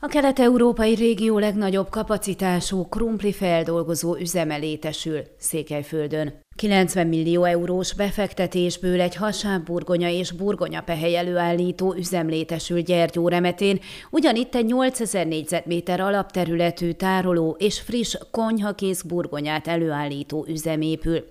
A kelet-európai régió legnagyobb kapacitású krumpli feldolgozó üzeme létesül Székelyföldön. 90 millió eurós befektetésből egy hasábburgonya és burgonyapehely előállító üzem létesül Gyergyó remetén, ugyanitt egy 8000 négyzetméter alapterületű tároló és friss konyhakész burgonyát előállító üzem épül.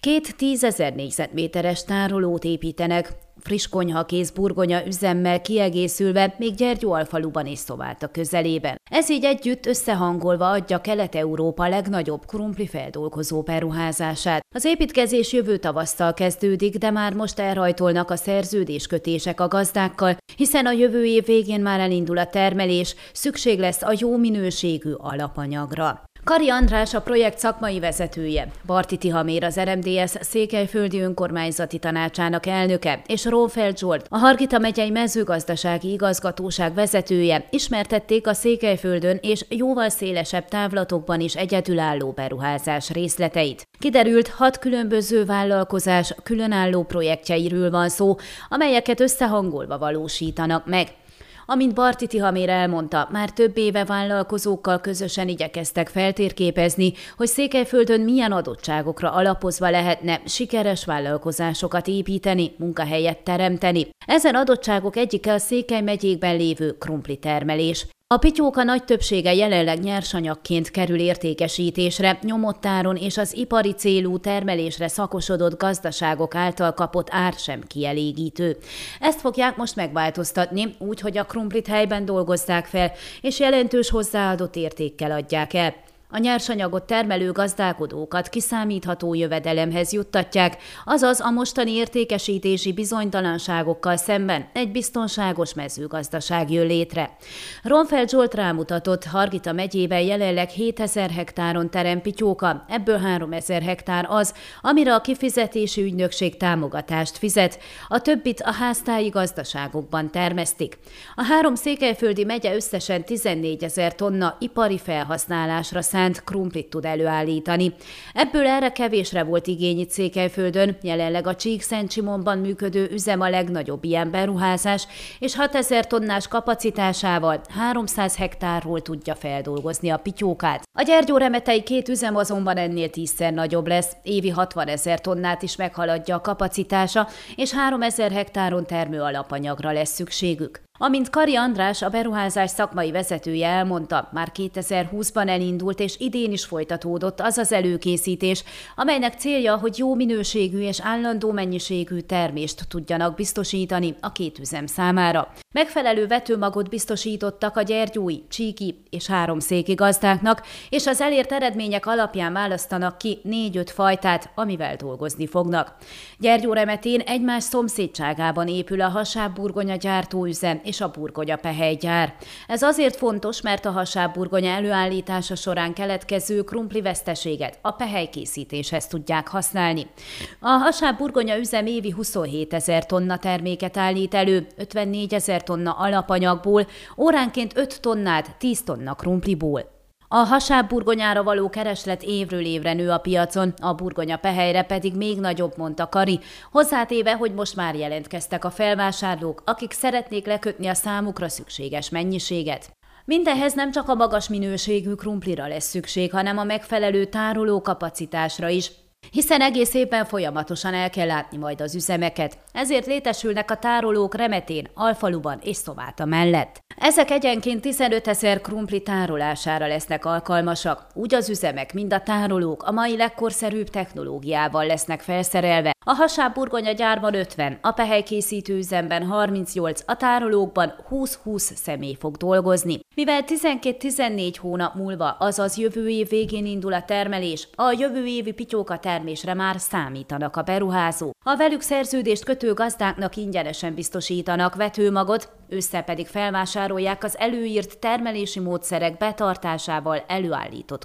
Két tízezer négyzetméteres tárolót építenek, friss konyhakész burgonya üzemmel kiegészülve még Gyergyó alfaluban is szovált a közelében. Ez így együtt összehangolva adja Kelet-Európa legnagyobb krumpli feldolgozó beruházását. Az építkezés jövő tavasszal kezdődik, de már most elrajtolnak a szerződéskötések a gazdákkal, hiszen a jövő év végén már elindul a termelés, szükség lesz a jó minőségű alapanyagra. Kari András a projekt szakmai vezetője, Barti Tihamér az RMDS Székelyföldi Önkormányzati Tanácsának elnöke, és Rónfeld Zsolt, a Hargita megyei mezőgazdasági igazgatóság vezetője ismertették a Székelyföldön és jóval szélesebb távlatokban is egyedülálló beruházás részleteit. Kiderült, hat különböző vállalkozás különálló projektjeiről van szó, amelyeket összehangolva valósítanak meg. Amint Barti Tihamér elmondta, már több éve vállalkozókkal közösen igyekeztek feltérképezni, hogy Székelyföldön milyen adottságokra alapozva lehetne sikeres vállalkozásokat építeni, munkahelyet teremteni. Ezen adottságok egyike a Székely megyékben lévő krumpli termelés. A pityóka nagy többsége jelenleg nyersanyagként kerül értékesítésre, nyomottáron és az ipari célú termelésre szakosodott gazdaságok által kapott ár sem kielégítő. Ezt fogják most megváltoztatni, úgy, hogy a krumplit helyben dolgozzák fel, és jelentős hozzáadott értékkel adják el. A nyersanyagot termelő gazdálkodókat kiszámítható jövedelemhez juttatják, azaz a mostani értékesítési bizonytalanságokkal szemben egy biztonságos mezőgazdaság jön létre. Ronfeld Zsolt rámutatott, Hargita megyében jelenleg 7000 hektáron terem pityóka, ebből 3000 hektár az, amire a kifizetési ügynökség támogatást fizet, a többit a háztáji gazdaságokban termesztik. A három székelyföldi megye összesen 14 ezer tonna ipari felhasználásra száll szánt krumplit tud előállítani. Ebből erre kevésre volt igény itt Székelyföldön, jelenleg a Csík-Szent Simonban működő üzem a legnagyobb ilyen beruházás, és 6000 tonnás kapacitásával 300 hektárról tudja feldolgozni a pityókát. A Gyergyó remetei két üzem azonban ennél tízszer nagyobb lesz, évi 60 ezer tonnát is meghaladja a kapacitása, és 3000 hektáron termő alapanyagra lesz szükségük. Amint Kari András, a beruházás szakmai vezetője elmondta, már 2020-ban elindult és idén is folytatódott az az előkészítés, amelynek célja, hogy jó minőségű és állandó mennyiségű termést tudjanak biztosítani a két üzem számára. Megfelelő vetőmagot biztosítottak a gyergyói, csíki és háromszéki gazdáknak, és az elért eredmények alapján választanak ki négy-öt fajtát, amivel dolgozni fognak. Gyergyó remetén egymás szomszédságában épül a hasábburgonya gyártóüzem és a burgonya pehelygyár. Ez azért fontos, mert a hasábburgonya előállítása során keletkező krumpli veszteséget a pehelykészítéshez tudják használni. A hasábburgonya üzem évi 27 ezer tonna terméket állít elő, 54 ezer tonna alapanyagból, óránként 5 tonnát 10 tonna krumpliból. A hasább burgonyára való kereslet évről évre nő a piacon, a burgonya pehelyre pedig még nagyobb, mondta Kari, hozzátéve, hogy most már jelentkeztek a felvásárlók, akik szeretnék lekötni a számukra szükséges mennyiséget. Mindenhez nem csak a magas minőségű krumplira lesz szükség, hanem a megfelelő tároló kapacitásra is, hiszen egész évben folyamatosan el kell látni majd az üzemeket, ezért létesülnek a tárolók Remetén, Alfaluban és Szováta mellett. Ezek egyenként 15 ezer krumpli tárolására lesznek alkalmasak, úgy az üzemek, mind a tárolók a mai legkorszerűbb technológiával lesznek felszerelve. A hasábburgonya gyárban 50, a pehelykészítő üzemben 38, a tárolókban 20-20 személy fog dolgozni. Mivel 12-14 hónap múlva, azaz jövő év végén indul a termelés, a jövő évi pityóka termésre már számítanak a beruházók. A velük szerződést kötő gazdáknak ingyenesen biztosítanak vetőmagot, össze pedig felvásárolják az előírt termelési módszerek betartásával előállított